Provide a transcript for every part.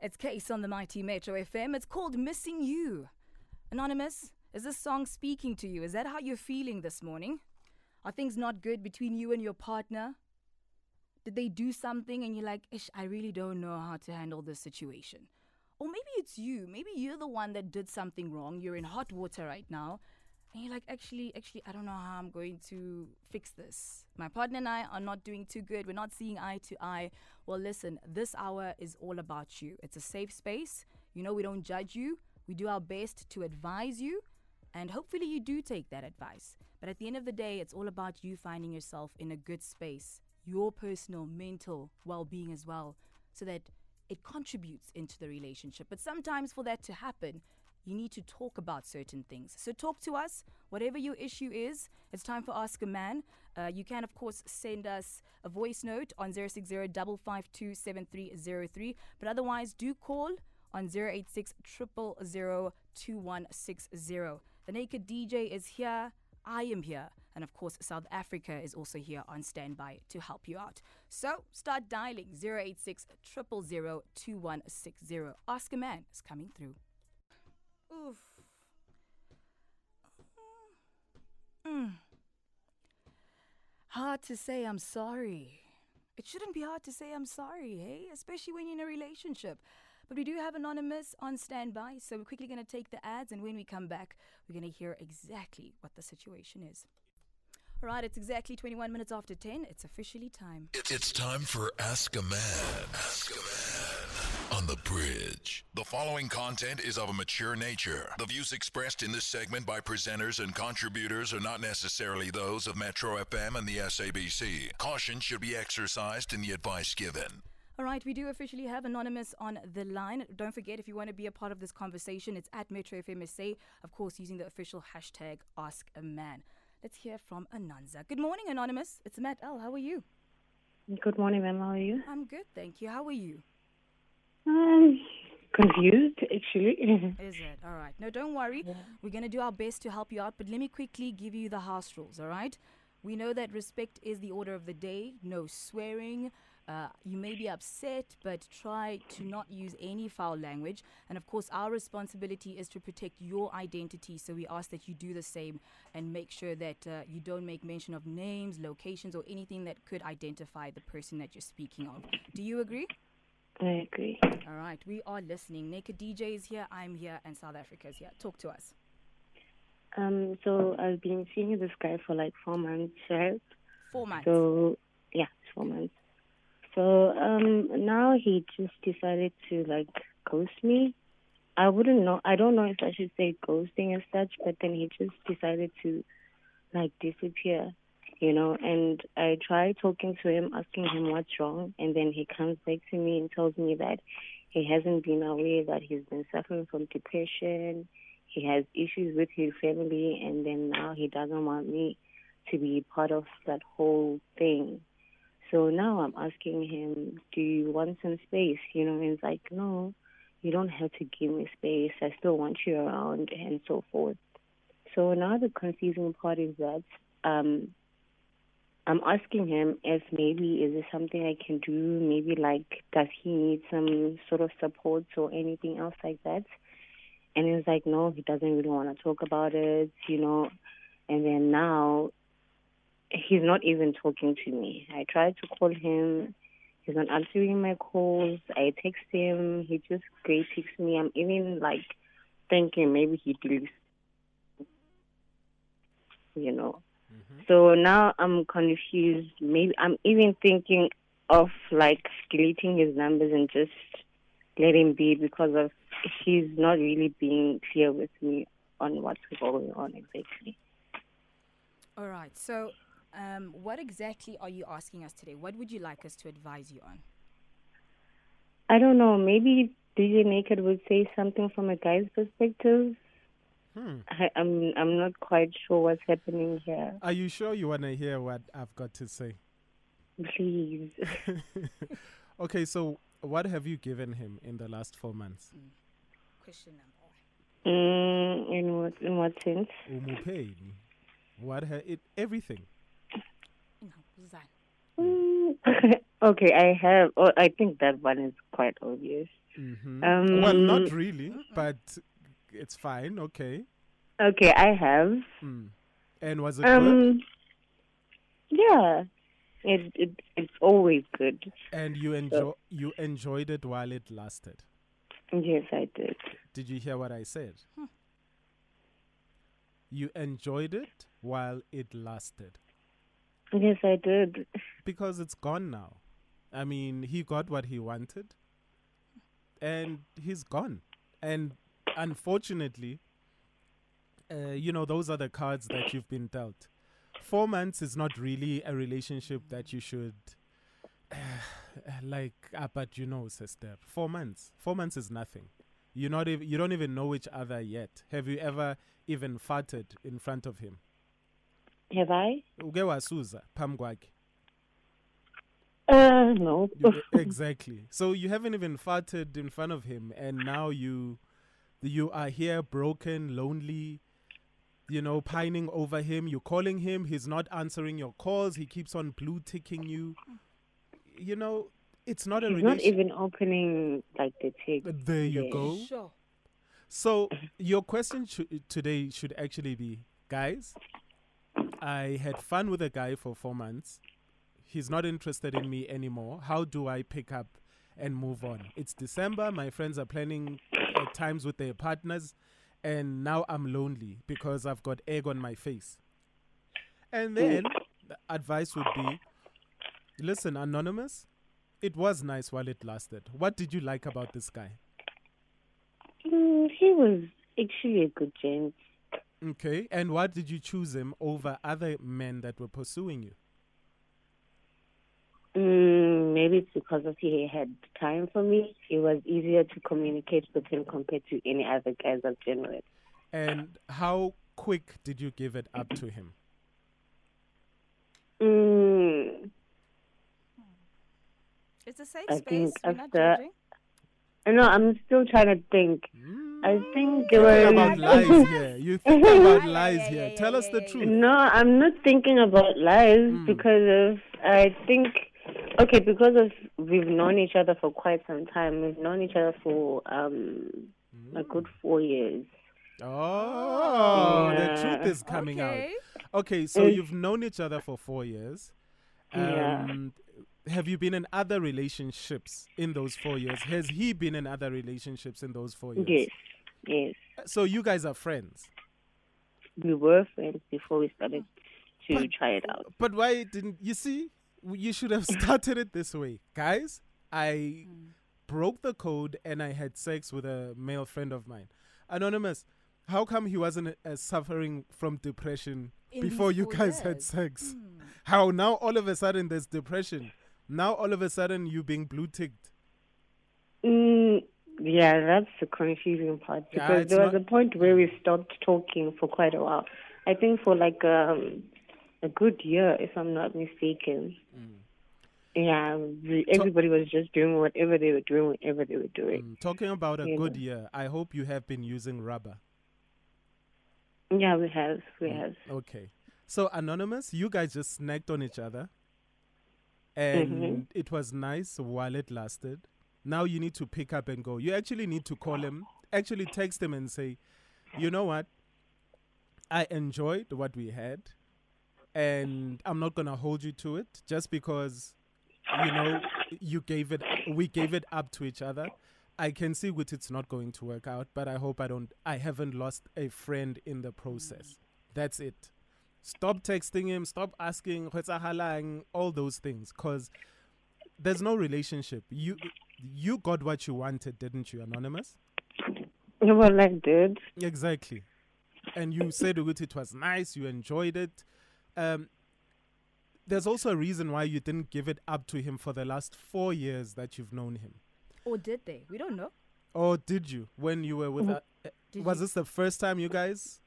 It's Case on the Mighty Metro FM. It's called Missing You. Anonymous, is this song speaking to you? Is that how you're feeling this morning? Are things not good between you and your partner? Did they do something and you're like, Ish, I really don't know how to handle this situation? Or maybe it's you. Maybe you're the one that did something wrong. You're in hot water right now. And you're like, actually, actually, I don't know how I'm going to fix this. My partner and I are not doing too good. We're not seeing eye to eye. Well, listen, this hour is all about you. It's a safe space. You know, we don't judge you. We do our best to advise you. And hopefully, you do take that advice. But at the end of the day, it's all about you finding yourself in a good space, your personal, mental well being as well, so that it contributes into the relationship. But sometimes, for that to happen, you need to talk about certain things. So talk to us, whatever your issue is. It's time for Ask a Man. Uh, you can, of course, send us a voice note on 060 552 7303. But otherwise, do call on 086 000 2160. The Naked DJ is here. I am here. And of course, South Africa is also here on standby to help you out. So start dialing 086 000 2160. Ask a Man is coming through. Oof. Mm. Hard to say I'm sorry. It shouldn't be hard to say I'm sorry, hey? Especially when you're in a relationship. But we do have Anonymous on standby, so we're quickly going to take the ads, and when we come back, we're going to hear exactly what the situation is. All right, it's exactly 21 minutes after 10. It's officially time. It's time for Ask a Man. Ask a Man bridge. The following content is of a mature nature. The views expressed in this segment by presenters and contributors are not necessarily those of Metro FM and the SABC. Caution should be exercised in the advice given. All right, we do officially have Anonymous on the line. Don't forget, if you want to be a part of this conversation, it's at Metro FMSA, of course, using the official hashtag Ask a Man. Let's hear from Ananza. Good morning, Anonymous. It's Matt L. How are you? Good morning, ma'am. How are you? I'm good, thank you. How are you? Um, confused, actually. Is it? All right. No, don't worry. We're going to do our best to help you out, but let me quickly give you the house rules, all right? We know that respect is the order of the day, no swearing. Uh, you may be upset, but try to not use any foul language. And of course, our responsibility is to protect your identity. So we ask that you do the same and make sure that uh, you don't make mention of names, locations, or anything that could identify the person that you're speaking of. Do you agree? I agree. All right, we are listening. Naked DJ is here, I'm here, and South Africa is here. Talk to us. Um, so I've been seeing this guy for like four months, right? Four months. So yeah, four months. So um, now he just decided to like ghost me. I wouldn't know. I don't know if I should say ghosting as such, but then he just decided to like disappear, you know. And I tried talking to him, asking him what's wrong, and then he comes back to me and tells me that he hasn't been aware that he's been suffering from depression. He has issues with his family, and then now he doesn't want me to be part of that whole thing. So now I'm asking him, Do you want some space? You know, and he's like, No, you don't have to give me space. I still want you around and so forth. So now the confusing part is that um I'm asking him if maybe is there something I can do, maybe like does he need some sort of support or anything else like that? And he's like, No, he doesn't really want to talk about it, you know. And then now he's not even talking to me. I tried to call him. He's not answering my calls. I text him. He just great texts me. I'm even like thinking maybe he deletes, you know. So now I'm confused. Maybe I'm even thinking of like deleting his numbers and just let him be because of he's not really being clear with me on what's going on exactly. All right. So, um, what exactly are you asking us today? What would you like us to advise you on? I don't know. Maybe DJ Naked would say something from a guy's perspective. Hmm. I, I'm I'm not quite sure what's happening here. Are you sure you want to hear what I've got to say? Please. okay, so what have you given him in the last four months? Question number one. mm, in what in what sense? Umupeni. What ha- it everything. Mm, okay, I have. Oh, I think that one is quite obvious. hmm Um, well, not really, but it's fine. Okay. Okay, I have. Mm. And was it good? Um, yeah, it, it it's always good. And you enjoy you enjoyed it while it lasted. Yes, I did. Did you hear what I said? You enjoyed it while it lasted Yes, I did. because it's gone now. I mean, he got what he wanted and he's gone. And unfortunately, uh, you know, those are the cards that you've been dealt. Four months is not really a relationship that you should, like, ah, but you know, sister. Four months. Four months is nothing. You're not ev- you don't even know each other yet. Have you ever even farted in front of him? Have I? Uke wasuza phambi kwakhe? Uh, no. Exactly. So you haven't even farted in front of him, and now you, you are here broken, lonely. You know, pining over him. You're calling him. He's not answering your calls. He keeps on blue ticking you. You know, it's not a He's not even opening like the text. There you Yeah. go. Sure. So your question shou- today should actually be, guys. I had fun with a guy for four months. He's not interested in me anymore. How do I pick up and move on? It's December. My friends are planning uh, times with their partners, and now I'm lonely because I've got egg on my face. And then the advice would be, listen, anonymous. It was nice while it lasted. What did you like about this guy? Mm, he was actually a good gent. Okay, and why did you choose him over other men that were pursuing you? Mm, maybe it's because of he had time for me. It was easier to communicate with him compared to any other guys I've been with. And how quick did you give it up to him? Mm, It's a safe I space. think We're not after- judging. no, I'm still trying to think. I think there Think was about lies here. You think about Yeah, lies yeah, here. yeah, Tell yeah, us the yeah, yeah. truth. No, I'm not thinking about lies Mm. because of I think okay because of we've known each other for quite some time. We've known each other for um a good four years. Oh, the truth is coming okay. out. Okay, so Mm. you've known each other for four years. Yeah. Um, Have you been in other relationships in those four years? Has he been in other relationships in those four years? Yes, yes. So you guys are friends. We were friends before we started to But- try it out. But why didn't you see? You should have started it this way, guys. I broke the code and I had sex with a male friend of mine. Anonymous, how come he wasn't uh, suffering from depression In before you four guys had years. sex? How now all of a sudden there's depression? Now all of a sudden you being blue ticked. Mm, yeah, that's the confusing part because it's there was not- a point where we stopped talking for quite a while. I think for like um a good year, if I'm not mistaken. Mm. Yeah, everybody was just doing whatever they were doing, whatever they were doing. Mm, Talking about a Yeah. good year, I hope you have been using rubber. Yeah, we have, Mm. we have. Okay. So anonymous, you guys just snacked on each other. And Mhm. it was nice while it lasted. Now you need to pick up and go. You actually need to call him, actually text him and say, "You know what? I enjoyed what we had and I'm not going to hold you to it just because you know you gave it we gave it up to each other. I can see with it's not going to work out, but I hope I don't I haven't lost a friend in the process. That's it. Stop texting him, stop asking all those things cuz there's no relationship. You you got what you wanted, didn't you, anonymous? Well, I did. Exactly. And you said it was nice, you enjoyed it. Um, there's also a reason why you didn't give it up to him for the last four years that you've known him. Or did they? We don't know. Or did you when you were with? uh, uh, was you? this the first time you guys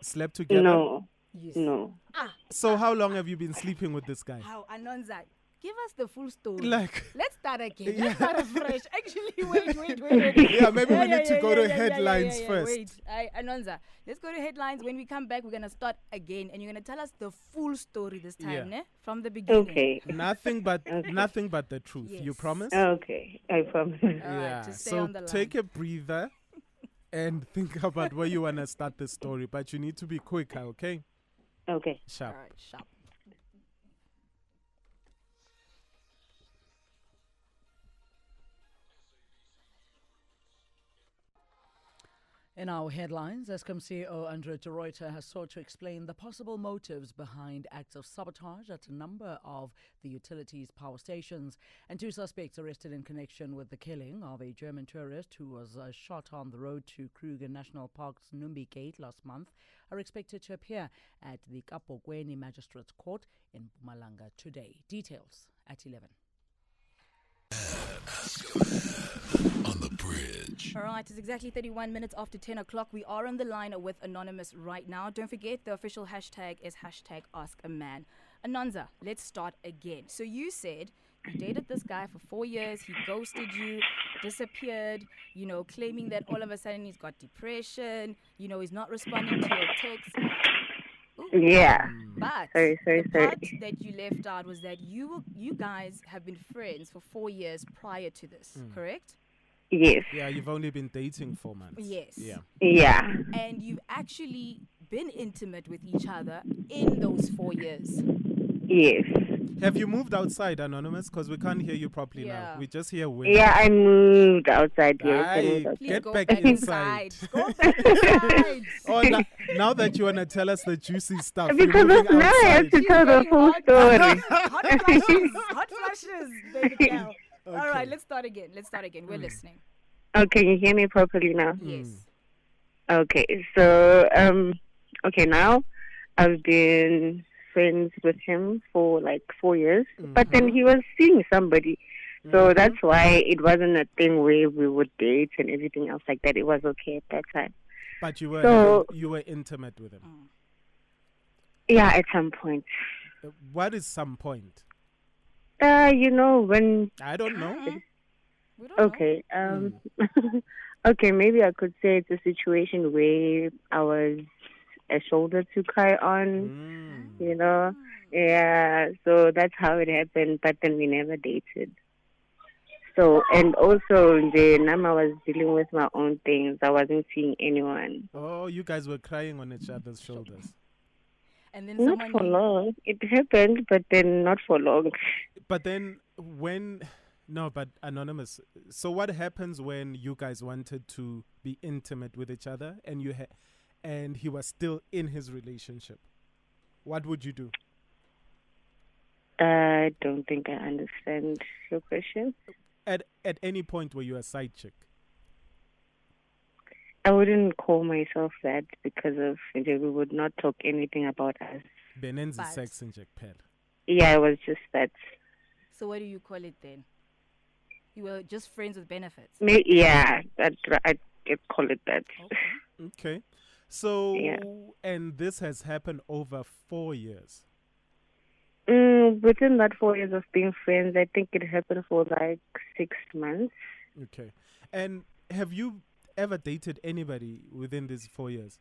slept together? No, Yes. no. Ah, So how long have you been sleeping with this guy? how Anonza. give us the full story. Like, Let's start again. Yeah. Let's start afresh. Actually, wait, wait, wait, wait. Yeah, maybe we Yeah, need to yeah, go yeah, to yeah, yeah, yeah, headlines yeah, yeah. first. Wait, I, Anonza, let's go to headlines. When we come back, we're gonna start again, and you're gonna tell us the full story this time, Yeah. ne? From the beginning. Okay. nothing but nothing but the truth. You promise? Okay. I promise. All right, yeah. just stay So on the line. take a breather and think about where you wanna start the story, but you need to be quicker, okay? Okay. Sharp. All right, sharp. In our headlines, Eskom CEO Andre de Ruyter has sought to explain the possible motives behind acts of sabotage at a number of the utilities power stations. And two suspects arrested in connection with the killing of a German tourist who was uh, shot on the road to Kruger National Park's Numbi Gate last month are expected to appear at the Kabokweni Magistrates Court in Mpumalanga today. Details at 11. On the bridge. All right, it's exactly 31 minutes after 10 o'clock. We are on the line with Anonymous right now. Don't forget, the official hashtag is hashtag Ask a Man. Anonza, let's start again. So you said you dated this guy for four years, he ghosted you, disappeared, you know, claiming that all of a sudden he's got depression, you know, he's not responding to your texts. Yeah. But Sorry, sorry, the sorry. part that you left out was that you you guys have been friends for four years prior to this, hmm. correct? Yes. Yeah, you've only been dating four months. Yes. Yeah. Yeah. and you've actually been intimate with each other in those four years. Yes. Have you moved outside, Anonymous? Because we can't hear you properly Yeah. now. We just hear wind. Yeah, I moved outside. Yes. I moved outside. Get go back back, inside. Go back inside. Oh, now, now that you want to tell us the juicy stuff, Because moving of now I have to tell the getting full hot. story. hot flashes, hot flashes, baby girl. All right, let's start again. Let's start again. We're hmm. listening. Oh, can you hear me properly now? Yes. Hmm. Okay, so um, okay, now I've been friends with him for like four years, mm-hmm. but then he was seeing somebody, so mm-hmm. that's why it wasn't a thing where we would date and everything else like that. It was okay at that time. But you were So- you were intimate with him. Mm. Yeah, at some point. What is some point? Uh, you know when I don't know. Don't know. Okay. Um. okay. Maybe I could say it's a situation where I was a shoulder to cry on. Mm. You know. Yeah. So that's how it happened. But then we never dated. So and also the Nama was dealing with my own things. I wasn't seeing anyone. Oh, you guys were crying on each other's shoulders. And then Not someone for you- long. It happened, but then not for long. But then when no, but anonymous. So what happens when you guys wanted to be intimate with each other and you ha- and he was still in his relationship? What would you do? I don't think I understand your question. At at any point were you a side chick? I wouldn't call myself that because of we would not talk anything about us. Benenzi But- sex in Jack Pell. Yeah, it was just that. So what do you call it then? You were just friends with benefits. May- Yeah, I'd, I'd, I'd call it that. Okay. Okay. So Yeah. and this has happened over four years. Mm, within that four years of being friends, I think it happened for like six months. Okay. And have you ever dated anybody within these four years?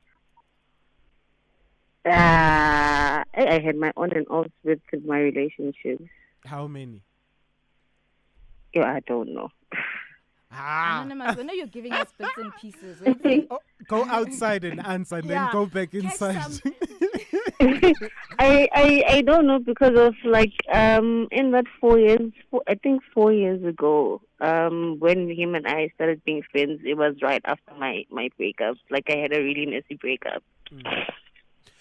Uh, I, I had my on and offs with my relationships. How many? Yeah, I don't know. Ah. Anonymous, I know you're giving us bits and pieces. Let's. Oh, go outside and answer, and Yeah. then go back inside. I, I I don't know because of like um in that four years four, I think four years ago um when him and I started being friends it was right after my my breakup like I had a really messy breakup Mm.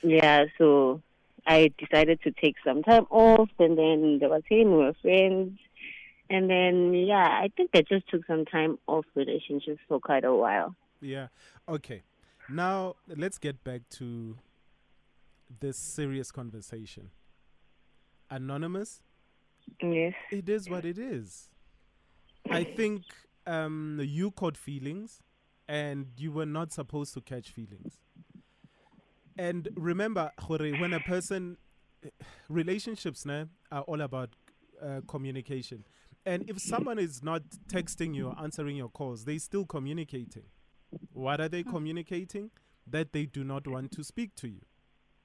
yeah so I decided to take some time off and then there was him we were friends and then yeah I think I just took some time off relationships for quite a while Yeah. Okay. Now let's get back to this serious conversation. Anonymous, yes it is what it is. I think um, you caught feelings, and you were not supposed to catch feelings. And remember, Jorge, when a person relationships ne, are all about uh, communication. And if someone is not texting you or answering your calls, they're still communicating. What are they communicating? That they do not want to speak to you.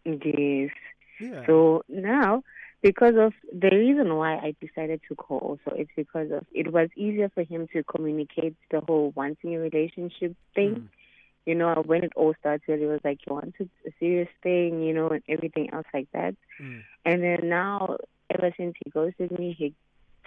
Yes. Yeah. So now, because of the reason why I decided to call also, it's because of it was easier for him to communicate the whole wanting a relationship thing. Mm. You know, when it all started, it was like he wanted a serious thing, you know, and everything else like that. Mm. And then now, ever since he ghosted me, he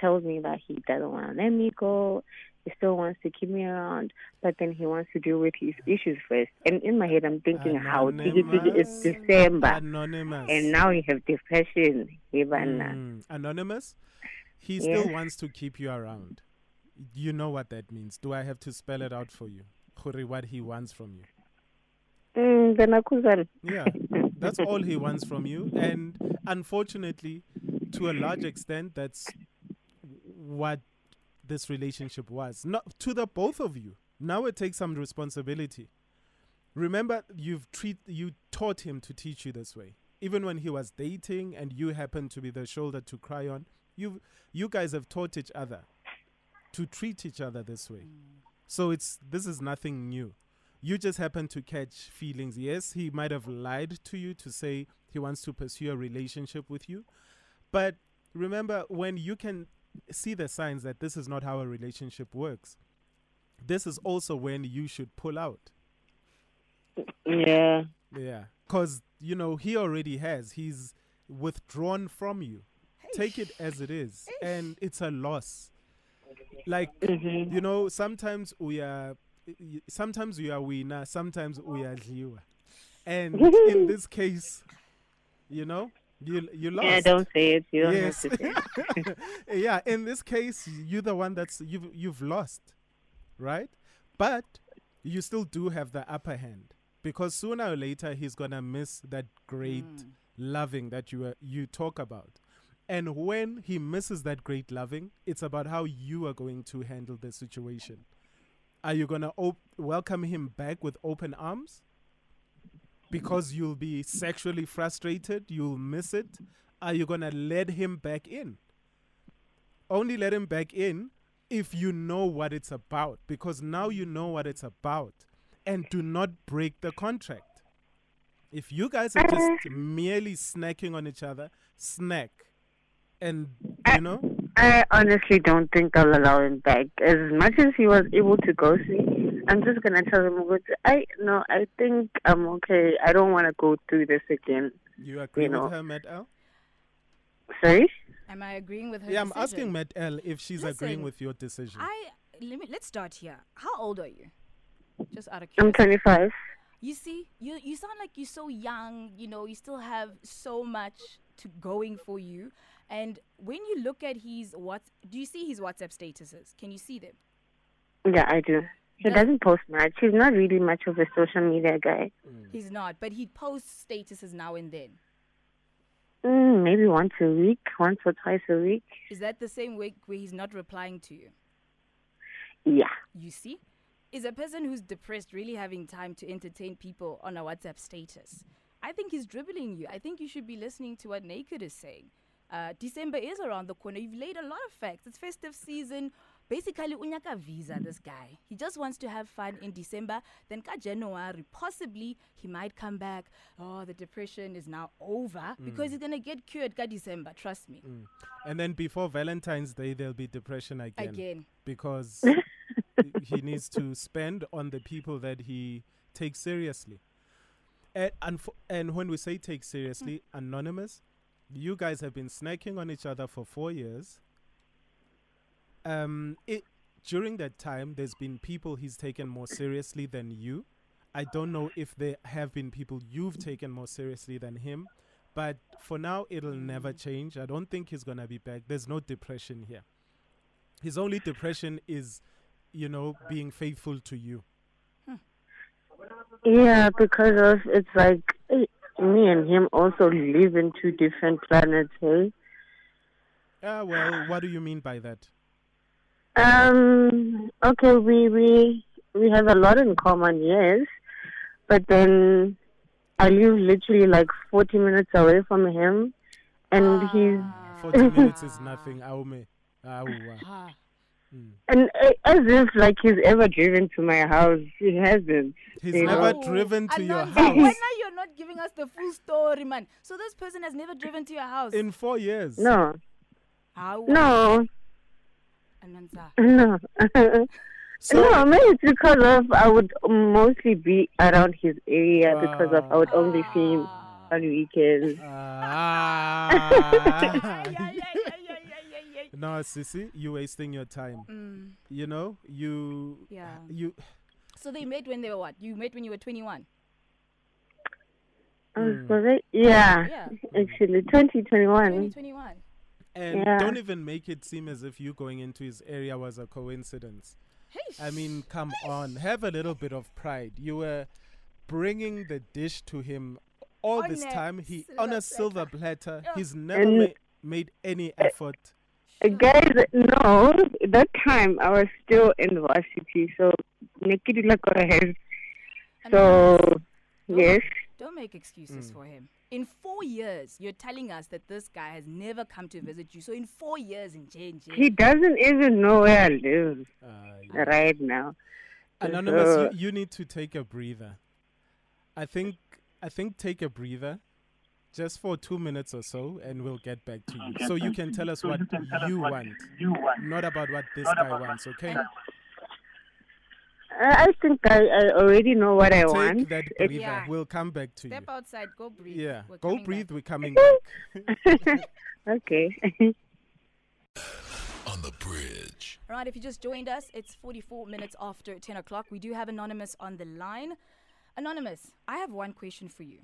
tells me that he doesn't want to let me go. He still wants to keep me around, but then he wants to deal with his issues first. And in my head, I'm thinking, how did it, it's December, Anonymous. and now you have depression. Mm, Anonymous, he Yeah. still wants to keep you around. You know what that means. Do I have to spell it out for you? Khuri, what he wants from you. Mm, then akuzana. Yeah, that's all he wants from you. And unfortunately, to a large extent, that's what this relationship was. Not to the both of you. Now it takes some responsibility. Remember, you've treat you taught him to teach you this way. Even when he was dating and you happened to be the shoulder to cry on, you you guys have taught each other to treat each other this way. Mm. So it's this is nothing new. You just happen to catch feelings. Yes, he might have lied to you to say he wants to pursue a relationship with you. But remember, when you can see the signs that this is not how a relationship works, this is also when you should pull out. Yeah. Yeah. Because, you know, he already has. He's withdrawn from you. Take it as it is. And it's a loss. Like, Mhm. you know, sometimes we are, sometimes we are winner, sometimes we are dliwa. And in this case, you know, you you lost. Yeah, don't say it. You don't yes. have to say it. yeah, in this case, you're the one that's you've you've lost, right? But you still do have the upper hand because sooner or later he's gonna miss that great loving that you uh, you talk about. And when he misses that great loving, it's about how you are going to handle the situation. Are you gonna op- welcome him back with open arms? Because you'll be sexually frustrated, you'll miss it. Are you gonna let him back in? only let him back in if you know what it's about because now you know what it's about and do not break the contract if you guys are just uh-huh. merely snacking on each other snack and you know I honestly don't think I'll allow him back. As much as he was able to ghost me, I'm just gonna tell him, "Ukuthi, I no, I think I'm okay. I don't want to go through this again. you agree You know. with her matt l Sorry. Am I agreeing with her? yeah i'm decision? asking matt l if she's agreeing with your decision I let me let's start here. How old are you? Just out of I'm 25. You see, you you sound like you're so young. You know, you still have so much to going for you. And when you look at his what, do you see his WhatsApp statuses? Can you see them? Yeah, I do. He Does- doesn't post much. He's not really much of a social media guy. He's not, but he posts statuses now and then. Mm, maybe once a week, once or twice a week. Is that the same week where he's not replying to you? Yeah. You see? Is a person who's depressed really having time to entertain people on a WhatsApp status? I think he's dribbling you. I think you should be listening to what Naked is saying. Uh, December is around the corner. You've laid a lot of facts. It's festive season. Basically, unyaka visa, this guy. He just wants to have fun in December. Then ka January, possibly he might come back. Oh, the depression is now over mm. because he's gonna get cured ka December. Trust me. Mm. and then before valentine's day there'll be depression again, Again. because he needs to spend on the people that he takes seriously. And, and, and when we say take seriously, mm. anonymous, you guys have been snacking on each other for four years. Um, it, during that time, there's been people he's taken more seriously than you. I don't know if there have been people you've taken more seriously than him, but for now, it'll never change. I don't think he's gonna be back. There's no depression here. His only depression is, you know, being faithful to you. Yeah, because of it's like me and him also live in two different planets, hey? Ah, well, what do you mean by that? Um. Okay, we we we have a lot in common, yes, but then I live literally like forty minutes away from him, and he's 40 minutes is nothing. Aume. Awa. Ah. And uh, as if like he's ever driven to my house, he hasn't. He's You never know? driven to your Ananza, house Why now you're not giving us the full story, man? So this person has never driven to your house. in four years. No, How? no, Ananza. no. So, no, maybe it's because of I would mostly be around his area because of I would only see him Ah. on weekends. Ah. No, Sissy, you're wasting your time. Mm, You know, you, yeah. you. So they met when they were what? You met when you were 21. Oh, Mm. was it? Yeah, Yeah. actually, 2021. 2021. And Yeah. don't even make it seem as if you going into his area was a coincidence. Hey. I mean, come on, have a little bit of pride. You were bringing the dish to him all On this time. He on a silver platter. Yeah. He's never ma- made any effort. Uh, Guys, no, that time I was still in the varsity, so Nikki has. So, yes. Don't make excuses Mm. for him. In four years, you're telling us that this guy has never come to visit you. So in four years in change, He doesn't even know where I live Uh, yeah. right now. Anonymous, So- you, you need to take a breather. I think I think take a breather just for two minutes or so and we'll get back to you. So you can tell us what you want. Not about what this guy wants, okay? I I think I, I already know what I Take want. that It- breather. Yeah. We'll come back to Step you. outside, go breathe. Yeah. We're Go breathe, back. we're coming back. okay. On the bridge. All right, if you just joined us, it's 44 minutes after 10 o'clock. We do have Anonymous on the line. Anonymous, I have one question for you.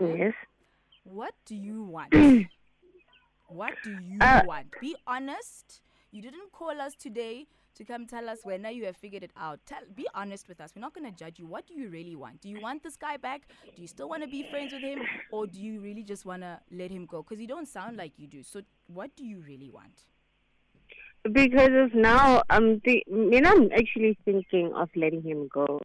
yes. What do you want? what do you Uh, want? Be honest. You didn't call us today to come tell us when you have figured it out. Tell, be honest with us. We're not going to judge you. What do you really want? Do you want this guy back? Do you still want to be friends with him? Or do you really just want to let him go? Because you don't sound like you do. So, what do you really want? Because of now, I'm th- I mean, I'm actually thinking of letting him go,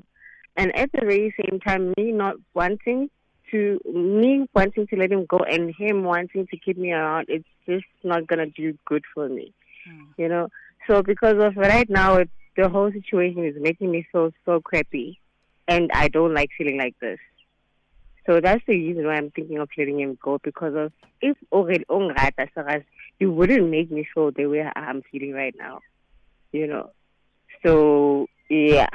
and at the very same time, me not wanting to, me wanting to let him go, and him wanting to keep me around, it's just not gonna do good for me, hmm. you know. So because of right now, it, the whole situation is making me feel so crappy, and I don't like feeling like this. So that's the reason why I'm thinking of letting him go because of if already oh, ungrata Saras, it wouldn't make me feel the way I'm feeling right now. You know. So yeah.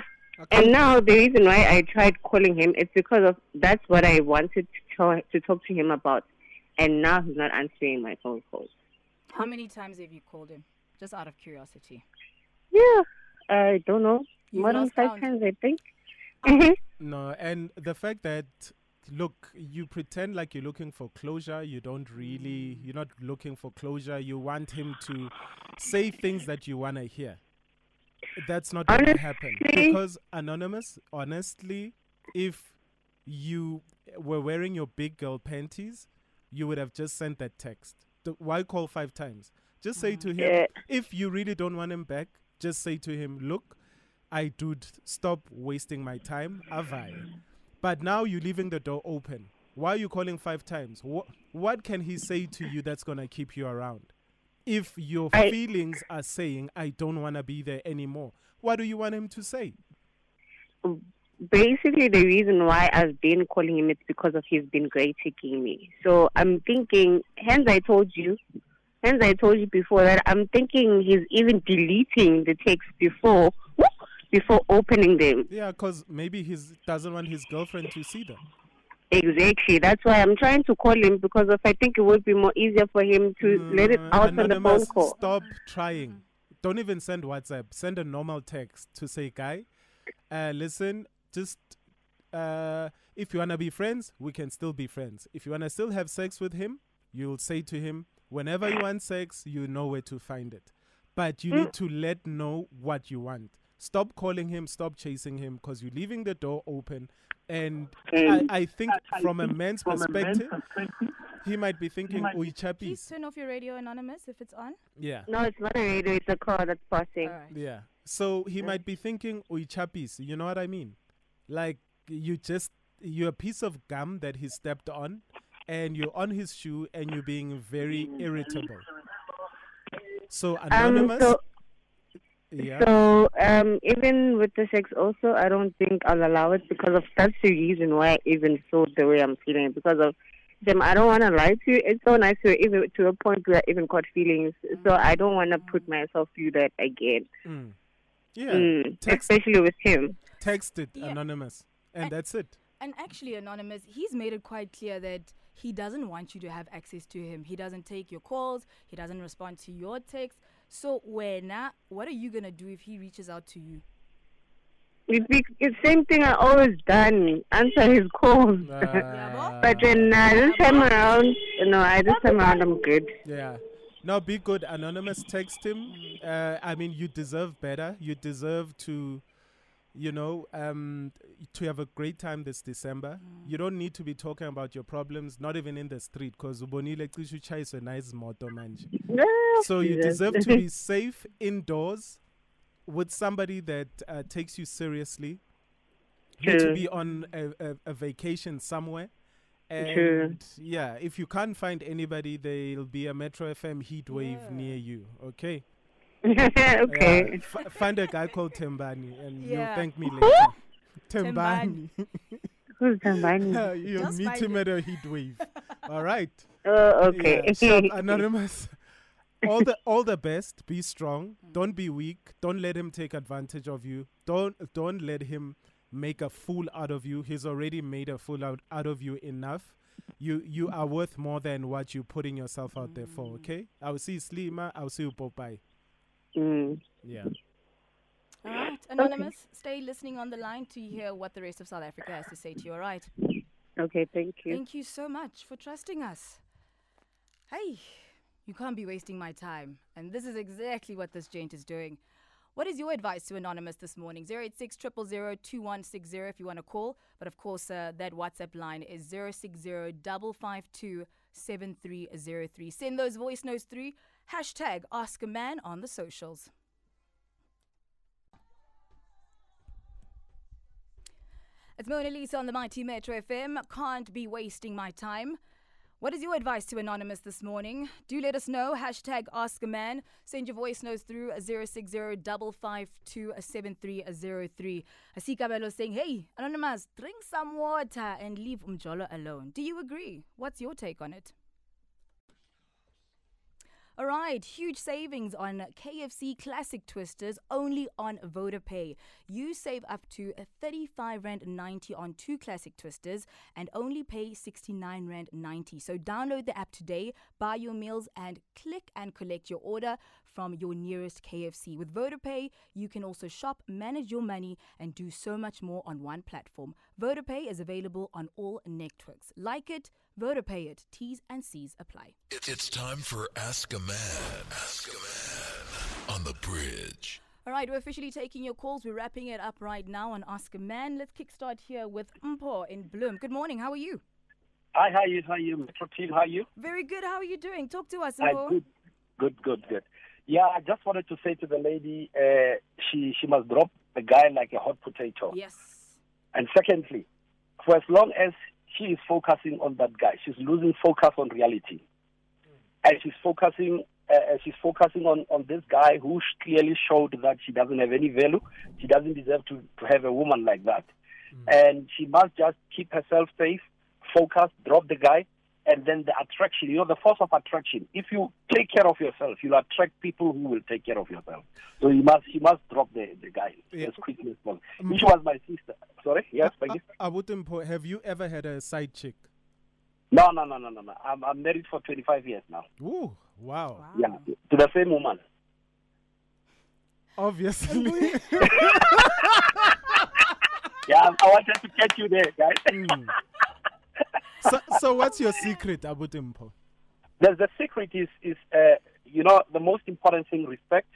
And now the reason why I tried calling him it's because of that's what I wanted to tell, to talk to him about. And now he's not answering my phone calls. How many times have you called him? Just out of curiosity. Yeah. I don't know. You've More than five count. times I think. Mhm. No, and the fact that look, you pretend like you're looking for closure, you don't really you're not looking for closure. You want him to say things that you want to hear. That's not going to happen because anonymous, honestly, if you were wearing your big girl panties, you would have just sent that text. Why call five times? Just say to mm. him, Yeah. if you really don't want him back, just say to him, look, I dude, stop wasting my time. Avai. But now you're leaving the door open. Why are you calling five times? What what can he say to you that's gonna keep you around? If your I- feelings are saying I don't wanna be there anymore, what do you want him to say? basically the reason why I've been calling him it's because of he's been great taking me. So I'm thinking hence I told you hence I told you before that I'm thinking he's even deleting the text before before opening them. Yeah, because maybe he doesn't want his girlfriend to see them. Exactly. That's why I'm trying to call him because of I think it would be more easier for him to let it Mm, out on the phone call. Stop trying. Don't even send WhatsApp. Send a normal text to say, guy, uh, listen, just uh, if you want to be friends, we can still be friends. If you want to still have sex with him, you'll say to him, whenever you want sex, you know where to find it. But you need to let know what you want. Stop calling him, stop chasing him, because you're leaving the door open. And I, Mm. I think from a man's perspective, he might be thinking, Ui, Please chappies. turn off your radio, Anonymous, if it's on. Yeah. No, it's not a radio, it's a car that's passing. All right. Yeah. So he might be thinking, Ui chappies, you know what I mean? Like you just you're a piece of gum that he stepped on and you're on his shoe and you're being very irritable. So Um, anonymous. so, yeah. so um, even with the sex, also, I don't think I'll allow it because of that's the reason why I even feel the way I'm feeling because of them. I don't want to lie to you. It's so nice to even to a point where I even caught feelings. So I don't want to put myself through that again. Mm. Yeah. Mm, Text, especially with him. text it Yeah. anonymous, and And- that's it. And actually, Anonymous, he's made it quite clear that he doesn't want you to have access to him. He doesn't take your calls, he doesn't respond to your texts. So, when, what are you going to do if he reaches out to you? It's the same thing I always done. Answer his calls. Uh, but then uh, this time around, you know, I this time around I'm good. Yeah. No, be good. Anonymous, text him. Uh, I mean, you deserve better. You deserve to, you know, um, to have a great time this December. You don't need to be talking about your problems, not even in the street, because ubonile cishe uchayiswe nice moto manje. So you deserve to be safe indoors with somebody that uh, takes you seriously. You to be on a, a, a vacation somewhere. And True. yeah, if you can't find anybody, there'll be a Metro FM heat wave Yeah. near you. Okay. okay. Yeah, f- find a guy called Tembani, and you'll thank me later. Tembani. Who's somebody? you'll Just meet him it. at a heat wave. All right. Oh, okay. Yeah, so anonymous. All the all the best. Be strong. Mm. Don't be weak. Don't let him take advantage of you. Don't don't let him make a fool out of you. He's already made a fool out, out of you enough. You you are worth more than what you're putting yourself out there for. Mm. Okay. I will see you Slima. I will see you Popeye. Mm. Yeah. All right, Anonymous, stay listening on the line to hear what the rest of South Africa has to say to you, all right? Okay, thank you. Thank you so much for trusting us. Hey, you can't be wasting my time. And this is exactly what this gent is doing. What is your advice to Anonymous this morning? 086 2160 if you want to call. But of course, uh, that WhatsApp line is 060 552 7303. Send those voice notes through. Hashtag Ask a Man on the socials. It's Mona Lisa on the Mighty Metro FM. Can't be wasting my time. What is your advice to Anonymous this morning? Do let us know. Hashtag Ask a Man. Send your voice notes through 060 552 7303. I see Kabelo saying, Hey, Anonymous, drink some water and leave Umjolo alone. Do you agree? What's your take on it? All right, huge savings on KFC Classic Twisters only on VodaPay. You save up to 35 Rand 90 on two Classic Twisters and only pay 69 Rand 90. So download the app today, buy your meals, and click and collect your order from your nearest KFC. With VodaPay, you can also shop, manage your money, and do so much more on one platform. VodaPay is available on all networks. Like it, VodaPay it. T's and C's apply. It's, it's time for Ask a Man. Ask a Man on the bridge. All right, we're officially taking your calls. We're wrapping it up right now on Ask a Man. Let's kickstart here with Mpo in Bloem. Good morning. How are you? Hi, how are you? How are you, Metro team? How are you? Very good. How are you doing? Talk to us, Hi, Mpo. good, good, good, good. Yeah, I just wanted to say to the lady, uh, she she must drop the guy like a hot potato. Yes. And secondly, for as long as she is focusing on that guy, she's losing focus on reality, and she's focusing. Uh, she's focusing on, on this guy who sh- clearly showed that she doesn't have any value. She doesn't deserve to, to have a woman like that. And she must just keep herself safe, focus, drop the guy, and then the attraction, you know, the force of attraction. If you take care of yourself, you'll attract people who will take care of yourself. So you must, she must drop the, the guy Yeah. as quickly as possible. Which was my sister. Sorry? Yes, Peggy? uh, Abutimpo, have you ever had a side chick? No, no, no, no, no, no. I'm, I'm married for 25 years now. Ooh, wow. Yeah, to the same woman. Obviously. Yeah, I, I wanted to catch you there, guys. Mm. So, so what's your secret, Abutimpo? the, the secret is, is uh, you know, the most important thing, respect.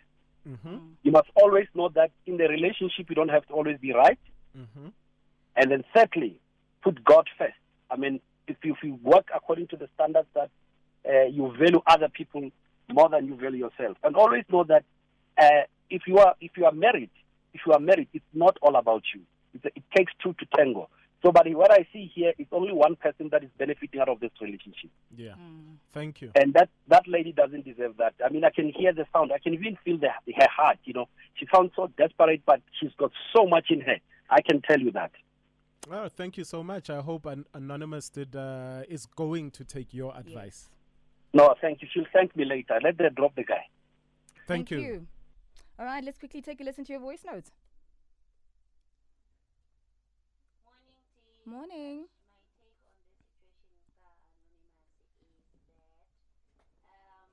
Mm-hmm. You must always know that in the relationship, you don't have to always be right. Mm-hmm. And then thirdly, put God first. I mean, if you, if you work according to the standards that uh, you value other people more than you value yourself, and always know that uh, if you are if you are married, if you are married, it's not all about you. It's a, it takes two to tango. So, but what I see here is only one person that is benefiting out of this relationship, Yeah. Thank you. and that that lady doesn't deserve that. I mean, I can hear the sound. I can even feel the, her heart. You know, she sounds so desperate, but she's got so much in her. I can tell you that. Oh, thank you so much. I hope an- Anonymous did uh, is going to take your advice. No, thank you. She'll thank me later. Let her drop the guy. Thank, you. All right, let's quickly take a listen to your voice notes. Morning. my take on this situation with uh, Anonymous is that um,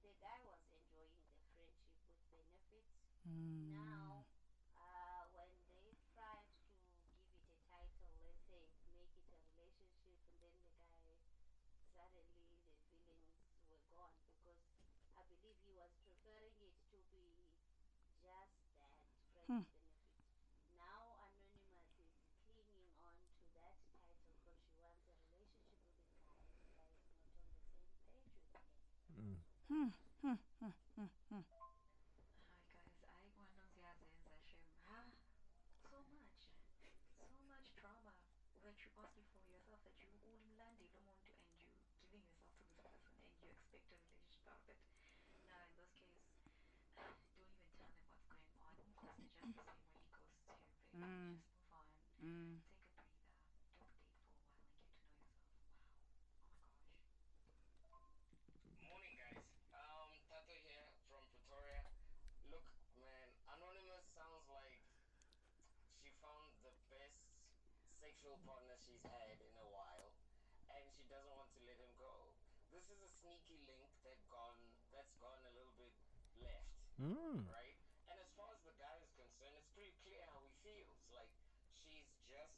the guy was enjoying the friendship with benefits. Now, uh, when they tried to give it a title, let's say make it a relationship, and then the guy suddenly the feelings were gone because I believe he was preferring it to be just that friends benefit. Now Anonymous is clinging on to that title because she wants a relationship with this guy, and the guy is not on the same page with her. Hi guys, ayikho siyazenza shem. Ah, so much, so much drama that you asking for yourself that you ulimlandile umuntu and you giving yourself to this person and you expect a relationship out of it. Now in this case, don't even tell him what's going on because it's just the same way he goes to you, babe. Just move on, take a breather, don't date for a while and get to know yourself. Wow, oh my gosh. Morning, guys. Um, Tato here from Pretoria. Look, man, Anonymous sounds like she found the best sexual partner she's had in a while, and she doesn't want to let him go. This is a sneaky link that gone that's gone a little bit left, Mm. right? And as far as the guy is concerned, it's pretty clear how he feels. Like she's just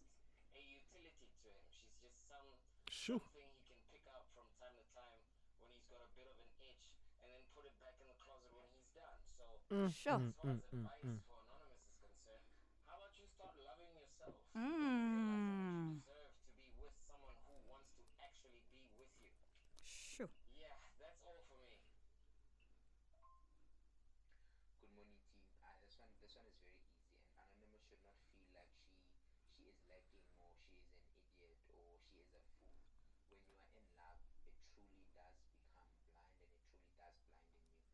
a utility to him. She's just some Shoo. something he can pick up from time to time when he's got a bit of an itch and then put it back in the closet when he's done. So mm, Sure. Mm, as far as mm, advice for Anonymous is concerned, how about you start loving yourself? Mm. You deserve to be with someone who wants to actually be with you. Sure. Yeah, that's all for me. Good morning, team. Uh, this one, this one is very easy, and Anonymous should not feel like she she is lacking, or she is an idiot, or she is a fool. When you are in love, it truly does become blind, and it truly does blinden you.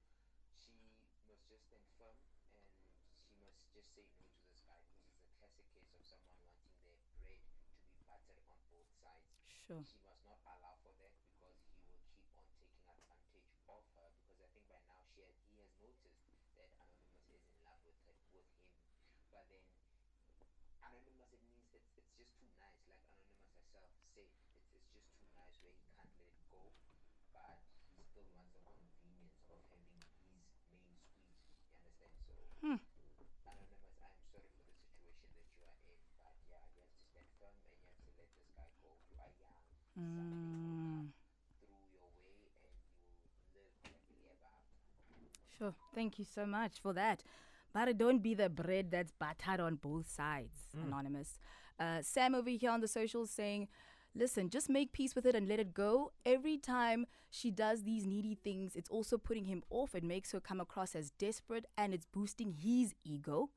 She must just stand firm, and she must just say no to this guy because it's a classic case of someone wanting their bread to be buttered on both sides. Sure. She must not allow for that because he will keep on taking advantage of her. Because I think by now she has, he has noticed that Anonymous is in love with her, with him. But then Anonymous, it means it's it's just too nice. Like Anonymous herself said, it's it's just too nice where he can't let it go. But he still wants the convenience of having his main squeeze. You understand? So Anonymous, I'm sorry for the situation that you are in, but yeah, you have to stand firm and you have to let this guy go. You are young. Something will come through your way and you will live happily ever after. Sure. Thank you so much for that. But don't be the bread that's buttered on both sides, Anonymous. Uh, Sam over here on the socials saying, listen, just make peace with it and let it go. Every time she does these needy things, it's also putting him off. It makes her come across as desperate and it's boosting his ego.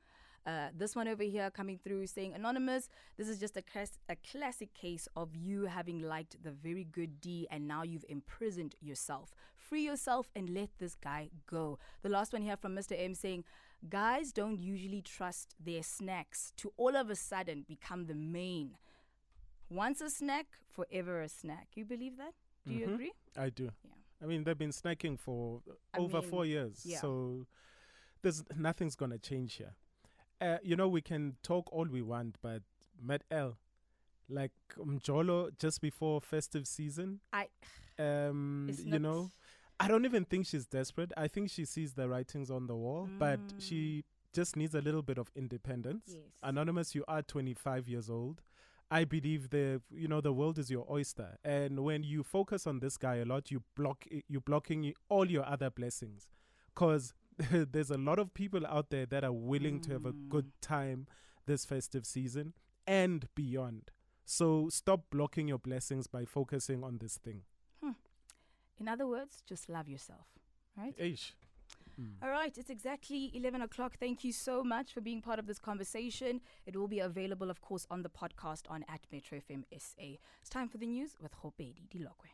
Uh, this one over here coming through saying, Anonymous, this is just a, a classic case of you having liked the very good D and now you've imprisoned yourself. Free yourself and let this guy go. The last one here from Mr. M saying, Guys don't usually trust their snacks to all of a sudden become the main. Once a snack, forever a snack. You believe that? Do you agree? I do. Yeah. I mean, they've been snacking for I over mean, four years, yeah. so there's nothing's gonna change here. Uh, you know, we can talk all we want, but Matt L, like Mjolo, just before festive season, I um, you know, I don't even think she's desperate. I think she sees the writings on the wall, but she just needs a little bit of independence. Mm. Yes. Anonymous, you are 25 years old. I believe the you know the world is your oyster, and when you focus on this guy a lot, you block you blocking all your other blessings, because there's a lot of people out there that are willing to have a good mm. time this festive season and beyond. So stop blocking your blessings by focusing on this thing. Hmm. In other words, just love yourself, right? Ish. Hmm. All right, it's exactly 11 o'clock. Thank you so much for being part of this conversation. It will be available, of course, on the podcast on at Metro FM SA. It's time for the news with Hopedi Dilokwe.